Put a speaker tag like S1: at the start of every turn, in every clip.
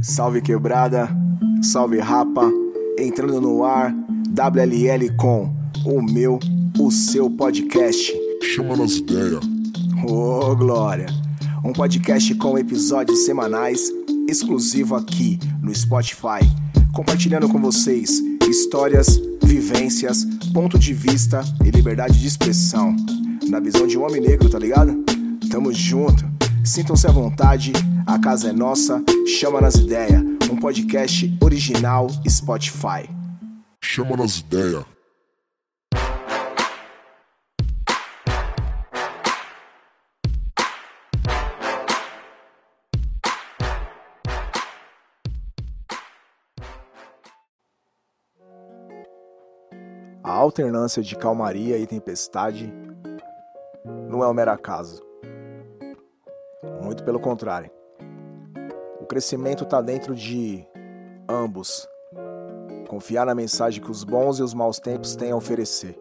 S1: Salve quebrada, salve rapa, entrando no ar, WLL com o meu, o seu podcast.
S2: Chama nas ideias.
S1: Ô oh, glória! Um podcast com episódios semanais, exclusivo aqui no Spotify, compartilhando com vocês histórias, vivências, ponto de vista e liberdade de expressão. Na visão de um homem negro, tá ligado? Tamo junto. Sintam-se à vontade, a casa é nossa, chama nas ideias. Um podcast original Spotify.
S2: Chama nas ideias.
S1: A alternância de calmaria e tempestade não é um mero acaso. Muito pelo contrário. Crescimento está dentro de ambos. Confiar na mensagem que os bons e os maus tempos têm a oferecer.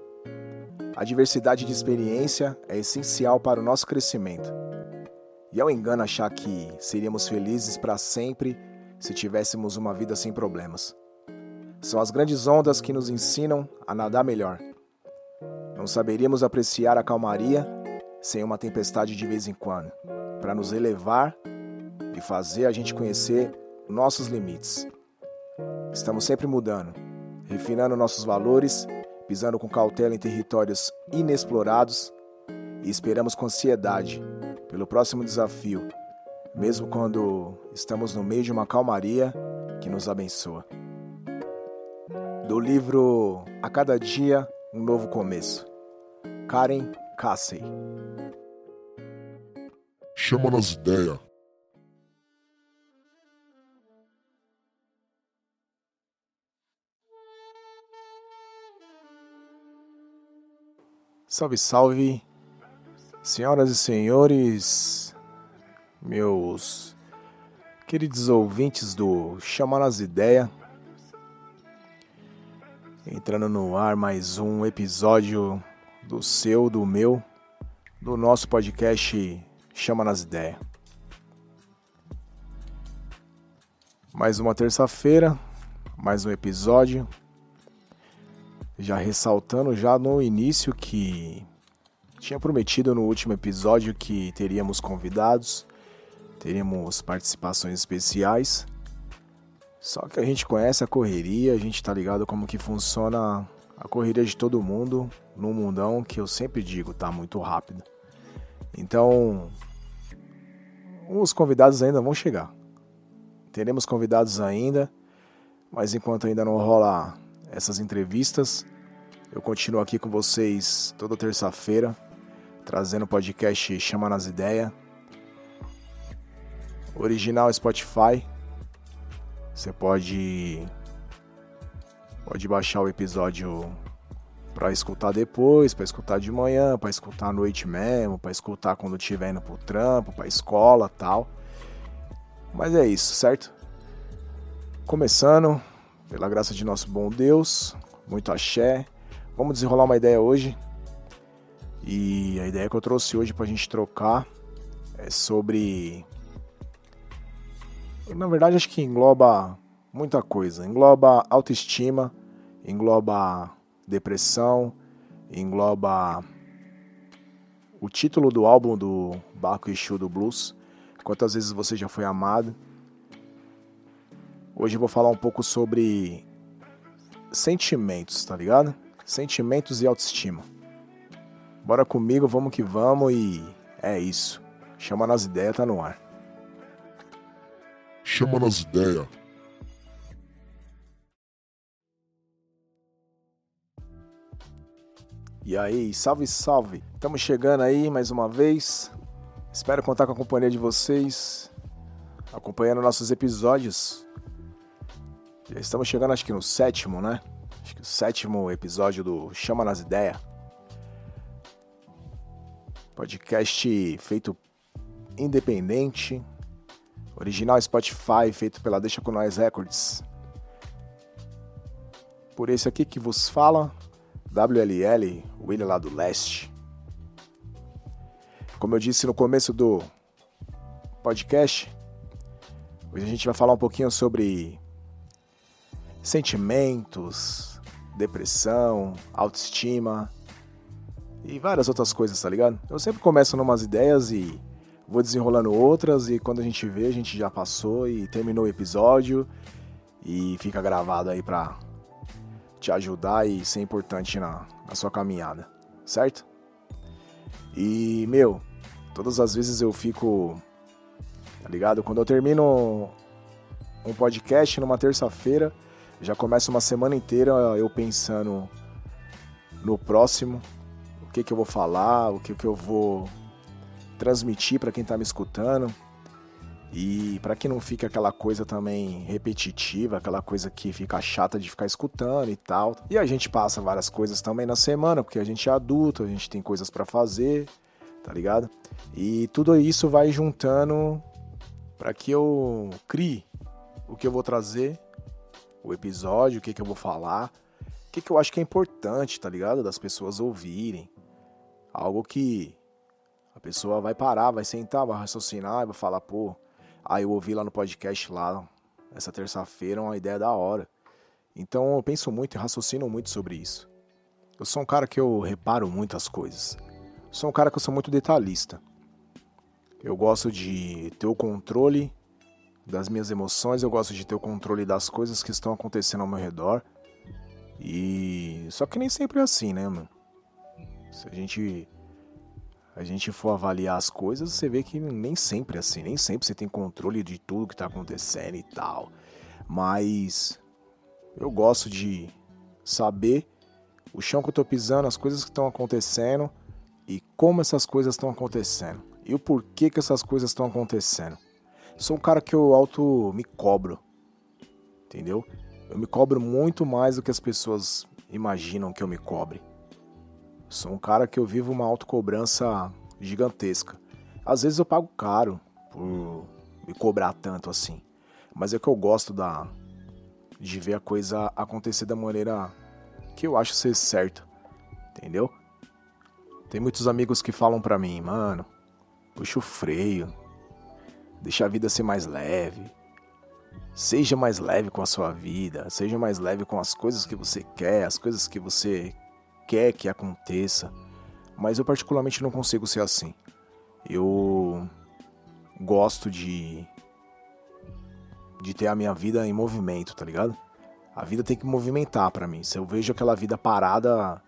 S1: A diversidade de experiência é essencial para o nosso crescimento. E é um engano achar que seríamos felizes para sempre se tivéssemos uma vida sem problemas. São as grandes ondas que nos ensinam a nadar melhor. Não saberíamos apreciar a calmaria sem uma tempestade de vez em quando para nos elevar e fazer a gente conhecer nossos limites. Estamos sempre mudando, refinando nossos valores, pisando com cautela em territórios inexplorados e esperamos com ansiedade pelo próximo desafio, mesmo quando estamos no meio de uma calmaria que nos abençoa. Do livro A Cada Dia um Novo Começo, Karen Casey
S2: chama nas ideias.
S1: Salve, salve, senhoras e senhores, meus queridos ouvintes do Chama nas Ideias. Entrando no ar mais um episódio do seu, do meu, do nosso podcast chama nas ideias. Mais uma terça-feira, mais um episódio. Já ressaltando já no início que tinha prometido no último episódio que teríamos convidados, teríamos participações especiais. Só que a gente conhece a correria, a gente tá ligado como que funciona a correria de todo mundo num mundão que eu sempre digo, tá muito rápido. Então, os convidados ainda vão chegar. Teremos convidados ainda, mas enquanto ainda não rola essas entrevistas, eu continuo aqui com vocês toda terça-feira, trazendo o podcast Chama nas Ideias. Original Spotify. Você pode pode baixar o episódio para escutar depois, para escutar de manhã, para escutar à noite mesmo, para escutar quando estiver indo pro trampo, para escola, tal. Mas é isso, certo? Começando, pela graça de nosso bom Deus, muito axé. Vamos desenrolar uma ideia hoje. E a ideia que eu trouxe hoje para a gente trocar é sobre. Na verdade, acho que engloba muita coisa. Engloba autoestima, engloba depressão, engloba o título do álbum do Baco Exu do Blues, Quantas vezes você já foi amado. Hoje eu vou falar um pouco sobre sentimentos, tá ligado? Sentimentos e autoestima. Bora comigo, vamos que vamos e é isso. Chama nas ideias, tá no ar.
S2: Chama nas ideias.
S1: E aí, salve, salve! Estamos chegando aí mais uma vez. Espero contar com a companhia de vocês, acompanhando nossos episódios. Já estamos chegando, acho que no sétimo, né? Acho que o sétimo episódio do Chama nas Ideias. Podcast feito independente, original Spotify, feito pela Deixa com Nós Records. Por esse aqui que vos fala, WLL, William lá do leste. Como eu disse no começo do podcast, Hoje a gente vai falar um pouquinho sobre sentimentos, depressão, autoestima e várias outras coisas, tá ligado? Eu sempre começo numas ideias e vou desenrolando outras e quando a gente vê, a gente já passou e terminou o episódio e fica gravado aí pra te ajudar e ser importante na, na sua caminhada, certo? E, meu, todas as vezes eu fico, tá ligado? Quando eu termino um podcast numa terça-feira, já começa uma semana inteira eu pensando no próximo, o que que eu vou falar, o que que eu vou transmitir para quem tá me escutando. E para que não fique aquela coisa também repetitiva, aquela coisa que fica chata de ficar escutando e tal. E a gente passa várias coisas também na semana, porque a gente é adulto, a gente tem coisas para fazer, tá ligado? E tudo isso vai juntando para que eu crie o que eu vou trazer, o episódio, o que, que eu vou falar, o que, que eu acho que é importante, tá ligado? Das pessoas ouvirem. Algo que a pessoa vai parar, vai sentar, vai raciocinar vai falar, pô, ah, eu ouvi lá no podcast lá, essa terça-feira, uma ideia da hora. Então eu penso muito e raciocino muito sobre isso. Eu sou um cara que eu reparo muitas coisas. Sou um cara que eu sou muito detalhista. Eu gosto de ter o controle das minhas emoções, eu gosto de ter o controle das coisas que estão acontecendo ao meu redor. E só que nem sempre é assim, né, mano? Se a gente a gente for avaliar as coisas, você vê que nem sempre é assim, nem sempre você tem controle de tudo que tá acontecendo e tal. Mas eu gosto de saber o chão que eu tô pisando, as coisas que estão acontecendo e como essas coisas estão acontecendo e o porquê que essas coisas estão acontecendo. Sou um cara que eu auto me cobro, entendeu? Eu me cobro muito mais do que as pessoas imaginam que eu me cobre. Sou um cara que eu vivo uma autocobrança gigantesca. Às vezes eu pago caro por me cobrar tanto assim. Mas é que eu gosto da de ver a coisa acontecer da maneira que eu acho ser certa. Entendeu? Tem muitos amigos que falam pra mim, mano, puxa o freio, Deixa a vida ser mais leve. Seja mais leve com a sua vida, seja mais leve com as coisas que você quer, as coisas que você quer que aconteça. Mas eu particularmente não consigo ser assim. Eu gosto de de ter a minha vida em movimento, tá ligado? A vida tem que movimentar para mim. Se eu vejo aquela vida parada,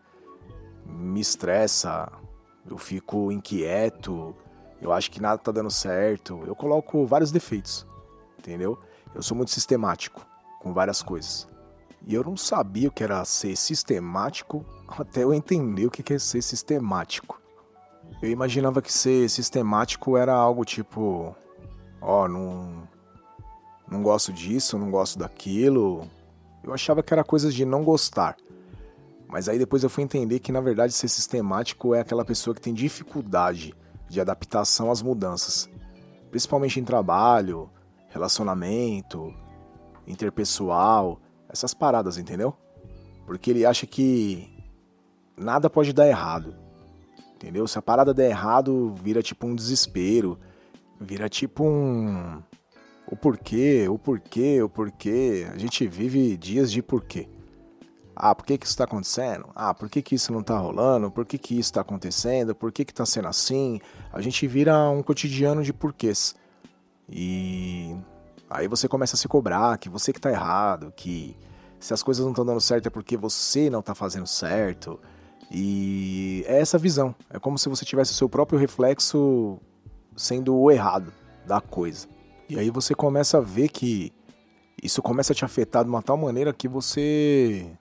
S1: me estressa, eu fico inquieto, eu acho que nada tá dando certo. Eu coloco vários defeitos, entendeu? Eu sou muito sistemático com várias coisas. E eu não sabia o que era ser sistemático até eu entender o que é ser sistemático. Eu imaginava que ser sistemático era algo tipo: ó, oh, não, não gosto disso, não gosto daquilo. Eu achava que era coisa de não gostar. Mas aí depois eu fui entender que na verdade ser sistemático é aquela pessoa que tem dificuldade de adaptação às mudanças, principalmente em trabalho, relacionamento, interpessoal, essas paradas, entendeu? Porque ele acha que nada pode dar errado, entendeu? Se a parada der errado, vira tipo um desespero, vira tipo um. O porquê, o porquê, o porquê. A gente vive dias de porquê. Ah, por que, que isso está acontecendo? Ah, por que, que isso não está rolando? Por que, que isso está acontecendo? Por que está sendo assim? A gente vira um cotidiano de porquês. E aí você começa a se cobrar que você que está errado, que se as coisas não estão dando certo é porque você não está fazendo certo. E é essa visão. É como se você tivesse o seu próprio reflexo sendo o errado da coisa. E aí você começa a ver que isso começa a te afetar de uma tal maneira que você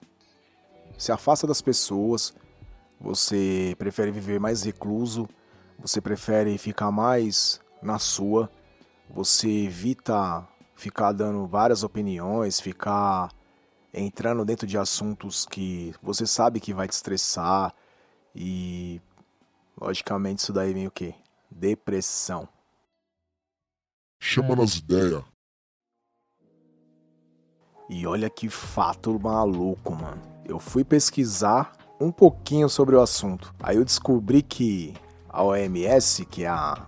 S1: se afasta das pessoas, você prefere viver mais recluso, você prefere ficar mais na sua, você evita ficar dando várias opiniões, ficar entrando dentro de assuntos que você sabe que vai te estressar e logicamente isso daí vem o quê? Depressão.
S2: Chama nas ideias.
S1: E olha que fato maluco, mano eu fui pesquisar um pouquinho sobre o assunto. Aí eu descobri que a OMS, que é a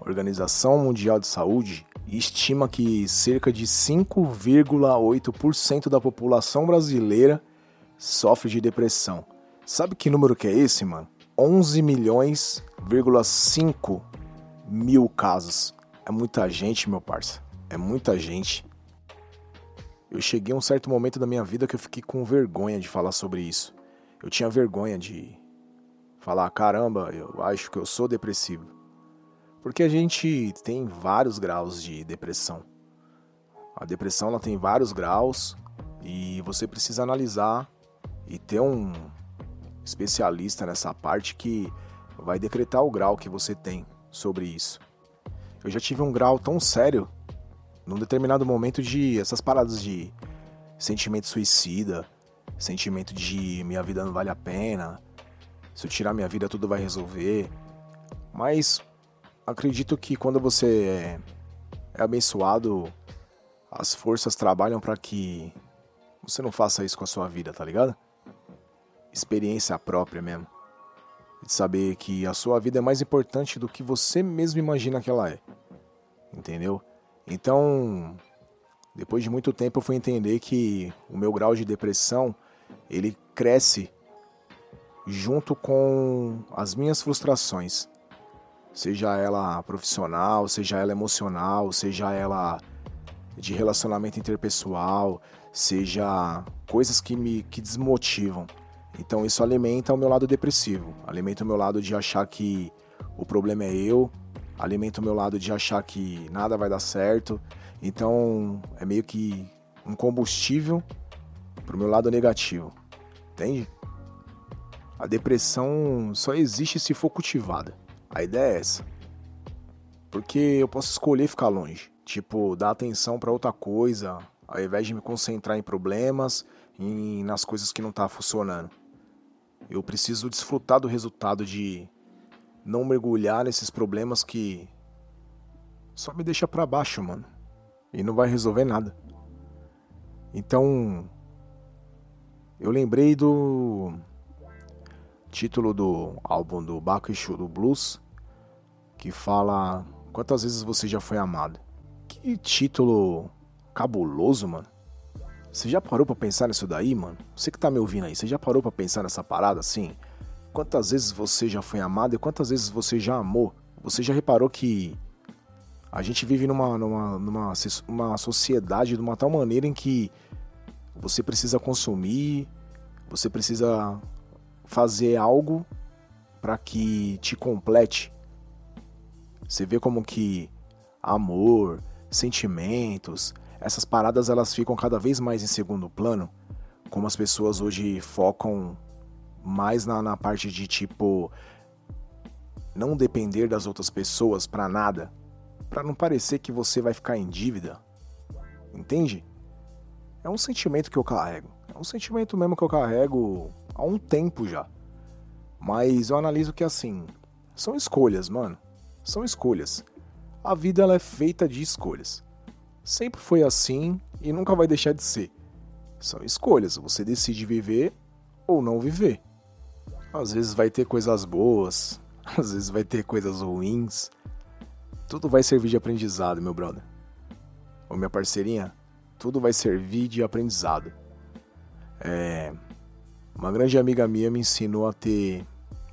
S1: Organização Mundial de Saúde, estima que cerca de 5,8% da população brasileira sofre de depressão. Sabe que número que é esse, mano? 11 milhões,5 mil casos. É muita gente, meu parça. É muita gente. Eu cheguei a um certo momento da minha vida que eu fiquei com vergonha de falar sobre isso. Eu tinha vergonha de falar, caramba, eu acho que eu sou depressivo. Porque a gente tem vários graus de depressão. A depressão ela tem vários graus e você precisa analisar e ter um especialista nessa parte que vai decretar o grau que você tem sobre isso. Eu já tive um grau tão sério num determinado momento de essas paradas de sentimento suicida, sentimento de minha vida não vale a pena, se eu tirar minha vida tudo vai resolver. Mas acredito que quando você é, abençoado, as forças trabalham para que você não faça isso com a sua vida, tá ligado? Experiência própria mesmo. De saber que a sua vida é mais importante do que você mesmo imagina que ela é. Entendeu? Então, depois de muito tempo eu fui entender que o meu grau de depressão, ele cresce junto com as minhas frustrações. Seja ela profissional, seja ela emocional, seja ela de relacionamento interpessoal, seja coisas que me que desmotivam. Então isso alimenta o meu lado depressivo, alimenta o meu lado de achar que o problema é eu, alimenta o meu lado de achar que nada vai dar certo. Então é meio que um combustível pro meu lado negativo. Entende? A depressão só existe se for cultivada. A ideia é essa. Porque eu posso escolher ficar longe, tipo, dar atenção para outra coisa, ao invés de me concentrar em problemas e nas coisas que não tá funcionando. Eu preciso desfrutar do resultado de não mergulhar nesses problemas que só me deixa para baixo, mano. E não vai resolver nada. Então, eu lembrei do título do álbum do Bakushu do Blues, que fala quantas vezes você já foi amado. Que título cabuloso, mano. Você já parou para pensar nisso daí, mano? Você que tá me ouvindo aí, você já parou para pensar nessa parada assim? Quantas vezes você já foi amado e quantas vezes você já amou? Você já reparou que a gente vive numa, numa, numa uma sociedade de uma tal maneira em que você precisa consumir, você precisa fazer algo para que te complete. Você vê como que amor, sentimentos, essas paradas elas ficam cada vez mais em segundo plano, como as pessoas hoje focam mais na, na parte de tipo não depender das outras pessoas para nada, para não parecer que você vai ficar em dívida. Entende? É um sentimento que eu carrego. É um sentimento mesmo que eu carrego há um tempo já. Mas eu analiso que assim, são escolhas, mano. São escolhas. A vida ela é feita de escolhas. Sempre foi assim e nunca vai deixar de ser. São escolhas, você decide viver ou não viver. Às vezes vai ter coisas boas, às vezes vai ter coisas ruins. Tudo vai servir de aprendizado, meu brother. Ou minha parceirinha, tudo vai servir de aprendizado. É... Uma grande amiga minha me ensinou a ter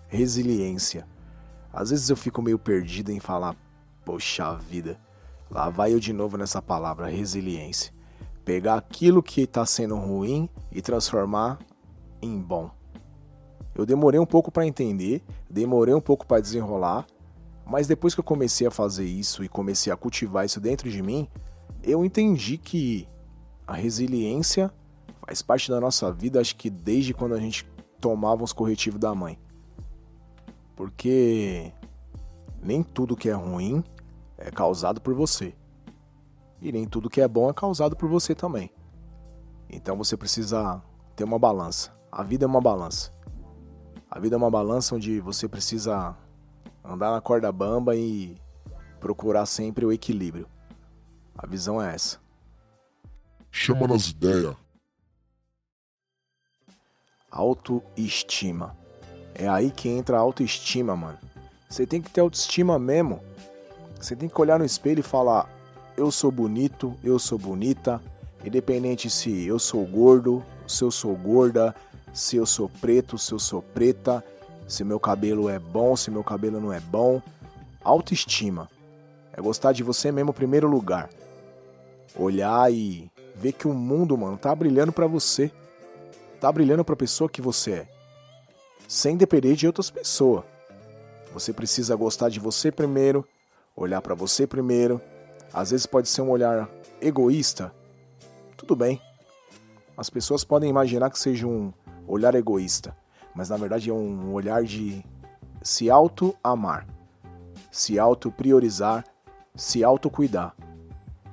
S1: resiliência. Às vezes eu fico meio perdido em falar, poxa vida, lá vai eu de novo nessa palavra, resiliência. Pegar aquilo que está sendo ruim e transformar em bom. Eu demorei um pouco para entender, demorei um pouco para desenrolar, mas depois que eu comecei a fazer isso e comecei a cultivar isso dentro de mim, eu entendi que a resiliência faz parte da nossa vida, acho que desde quando a gente tomava os corretivos da mãe. Porque nem tudo que é ruim é causado por você. E nem tudo que é bom é causado por você também. Então você precisa ter uma balança. A vida é uma balança. A vida é uma balança onde você precisa andar na corda bamba e procurar sempre o equilíbrio. A visão é essa.
S2: Chama nas ideias.
S1: Autoestima. É aí que entra a autoestima, mano. Você tem que ter autoestima mesmo. Você tem que olhar no espelho e falar: eu sou bonito, eu sou bonita, independente se eu sou gordo, se eu sou gorda, se eu sou preto, se eu sou preta, se meu cabelo é bom, se meu cabelo não é bom. Autoestima é gostar de você mesmo em primeiro lugar. Olhar e ver que o mundo, mano, tá brilhando para você. Tá brilhando para a pessoa que você é. Sem depender de outras pessoas. Você precisa gostar de você primeiro, olhar para você primeiro. Às vezes pode ser um olhar egoísta. Tudo bem. As pessoas podem imaginar que seja um olhar egoísta, mas na verdade é um olhar de se auto-amar, se auto-priorizar, se auto-cuidar.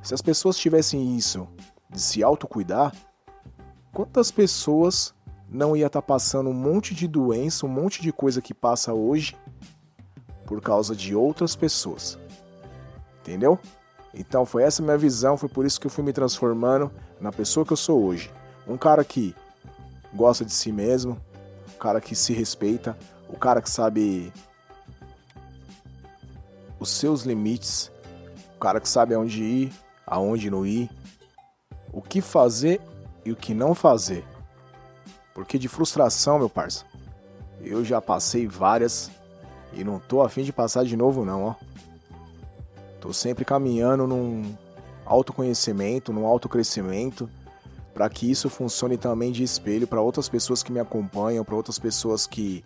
S1: Se as pessoas tivessem isso de se auto-cuidar, quantas pessoas não ia estar tá passando um monte de doença, um monte de coisa que passa hoje por causa de outras pessoas? Entendeu? Então foi essa minha visão, foi por isso que eu fui me transformando na pessoa que eu sou hoje. Um cara que gosta de si mesmo, um cara que se respeita, o cara que sabe os seus limites, o cara que sabe aonde ir, aonde não ir, o que fazer e o que não fazer. Porque de frustração, meu parça, eu já passei várias e não tô afim de passar de novo não, ó. Tô sempre caminhando num autoconhecimento, num autocrescimento, para que isso funcione também de espelho para outras pessoas que me acompanham, para outras pessoas que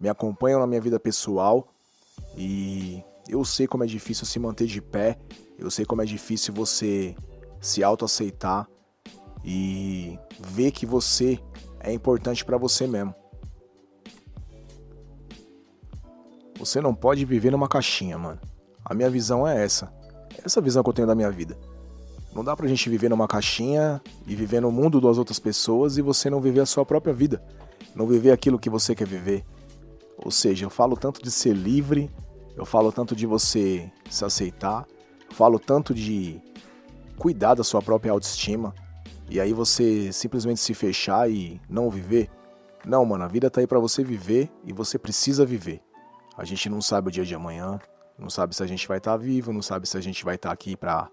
S1: me acompanham na minha vida pessoal. E eu sei como é difícil se manter de pé, eu sei como é difícil você se autoaceitar e ver que você é importante para você mesmo. Você não pode viver numa caixinha, mano. A minha visão é essa. Essa visão que eu tenho da minha vida. Não dá pra gente viver numa caixinha e viver no mundo das outras pessoas e você não viver a sua própria vida. Não viver aquilo que você quer viver. Ou seja, eu falo tanto de ser livre, eu falo tanto de você se aceitar, eu falo tanto de cuidar da sua própria autoestima e aí você simplesmente se fechar e não viver. Não, mano, a vida tá aí para você viver e você precisa viver. A gente não sabe o dia de amanhã, não sabe se a gente vai estar tá vivo, não sabe se a gente vai estar tá aqui para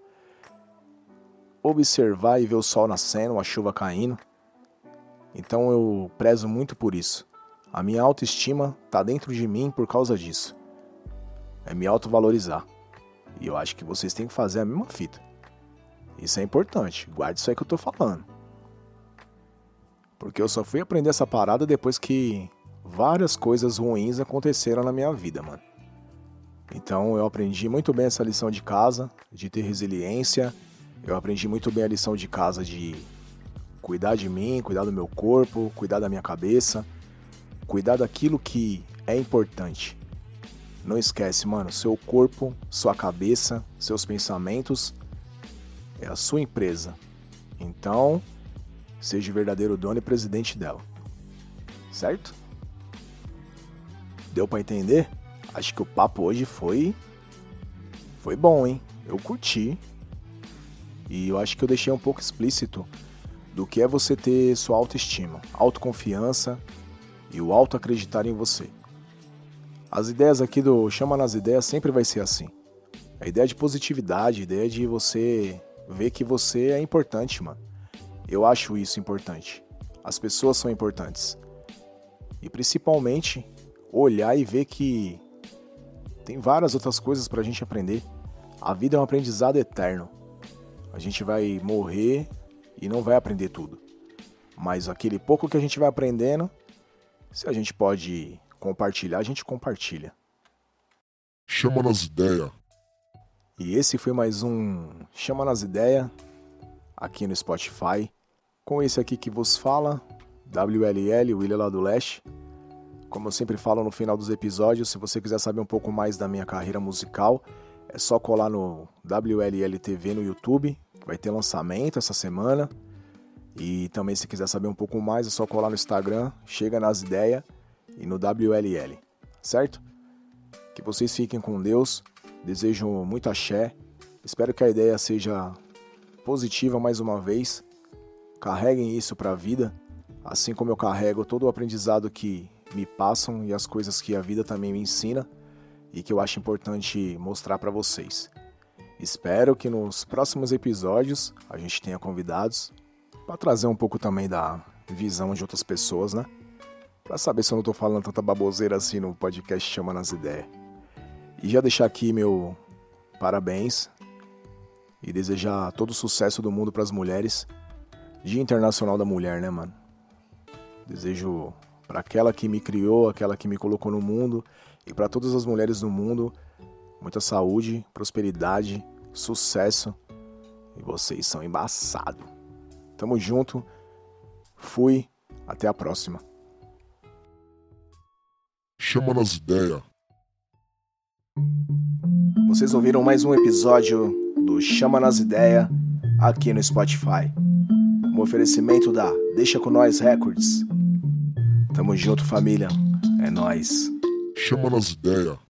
S1: observar e ver o sol nascendo, a chuva caindo. Então eu prezo muito por isso. A minha autoestima tá dentro de mim por causa disso. É me autovalorizar. E eu acho que vocês têm que fazer a mesma fita. Isso é importante. Guarde isso aí que eu tô falando. Porque eu só fui aprender essa parada depois que várias coisas ruins aconteceram na minha vida, mano. Então eu aprendi muito bem essa lição de casa, de ter resiliência. Eu aprendi muito bem a lição de casa de cuidar de mim, cuidar do meu corpo, cuidar da minha cabeça, cuidar daquilo que é importante. Não esquece, mano, seu corpo, sua cabeça, seus pensamentos é a sua empresa. Então, seja o verdadeiro dono e presidente dela. Certo? Deu para entender? Acho que o papo hoje foi foi bom, hein? Eu curti. E eu acho que eu deixei um pouco explícito do que é você ter sua autoestima, autoconfiança e o auto acreditar em você. As ideias aqui do Chama nas Ideias sempre vai ser assim. A ideia de positividade, a ideia de você ver que você é importante, mano. Eu acho isso importante. As pessoas são importantes. E principalmente olhar e ver que tem várias outras coisas pra gente aprender. A vida é um aprendizado eterno. A gente vai morrer e não vai aprender tudo. Mas aquele pouco que a gente vai aprendendo, se a gente pode compartilhar, a gente compartilha.
S2: Chama nas ideias.
S1: E esse foi mais um Chama nas Ideias aqui no Spotify. Com esse aqui que vos fala, WLL, William lá do Leste. Como eu sempre falo no final dos episódios, se você quiser saber um pouco mais da minha carreira musical, é só colar no WLL TV no YouTube, vai ter lançamento essa semana. E também se quiser saber um pouco mais, é só colar no Instagram, chega nas ideias e no WLL, certo? Que vocês fiquem com Deus. Desejo muito axé. Espero que a ideia seja positiva mais uma vez. Carreguem isso para a vida, assim como eu carrego todo o aprendizado que me passam e as coisas que a vida também me ensina e que eu acho importante mostrar para vocês. Espero que nos próximos episódios a gente tenha convidados para trazer um pouco também da visão de outras pessoas, né? Para saber se eu não tô falando tanta baboseira assim no podcast Chamando as Ideias. E já deixar aqui meu parabéns e desejar todo o sucesso do mundo para as mulheres. Dia Internacional da Mulher, né, mano? Desejo para aquela que me criou, aquela que me colocou no mundo e para todas as mulheres do mundo muita saúde, prosperidade, sucesso. E vocês são embaçado. Tamo junto. Fui. Até a próxima.
S2: Chama nas ideias.
S1: Vocês ouviram mais um episódio do Chama nas Ideias aqui no Spotify. Um oferecimento da Deixa com Nós Records. Tamo junto, família. É nós.
S2: Chama nas ideias.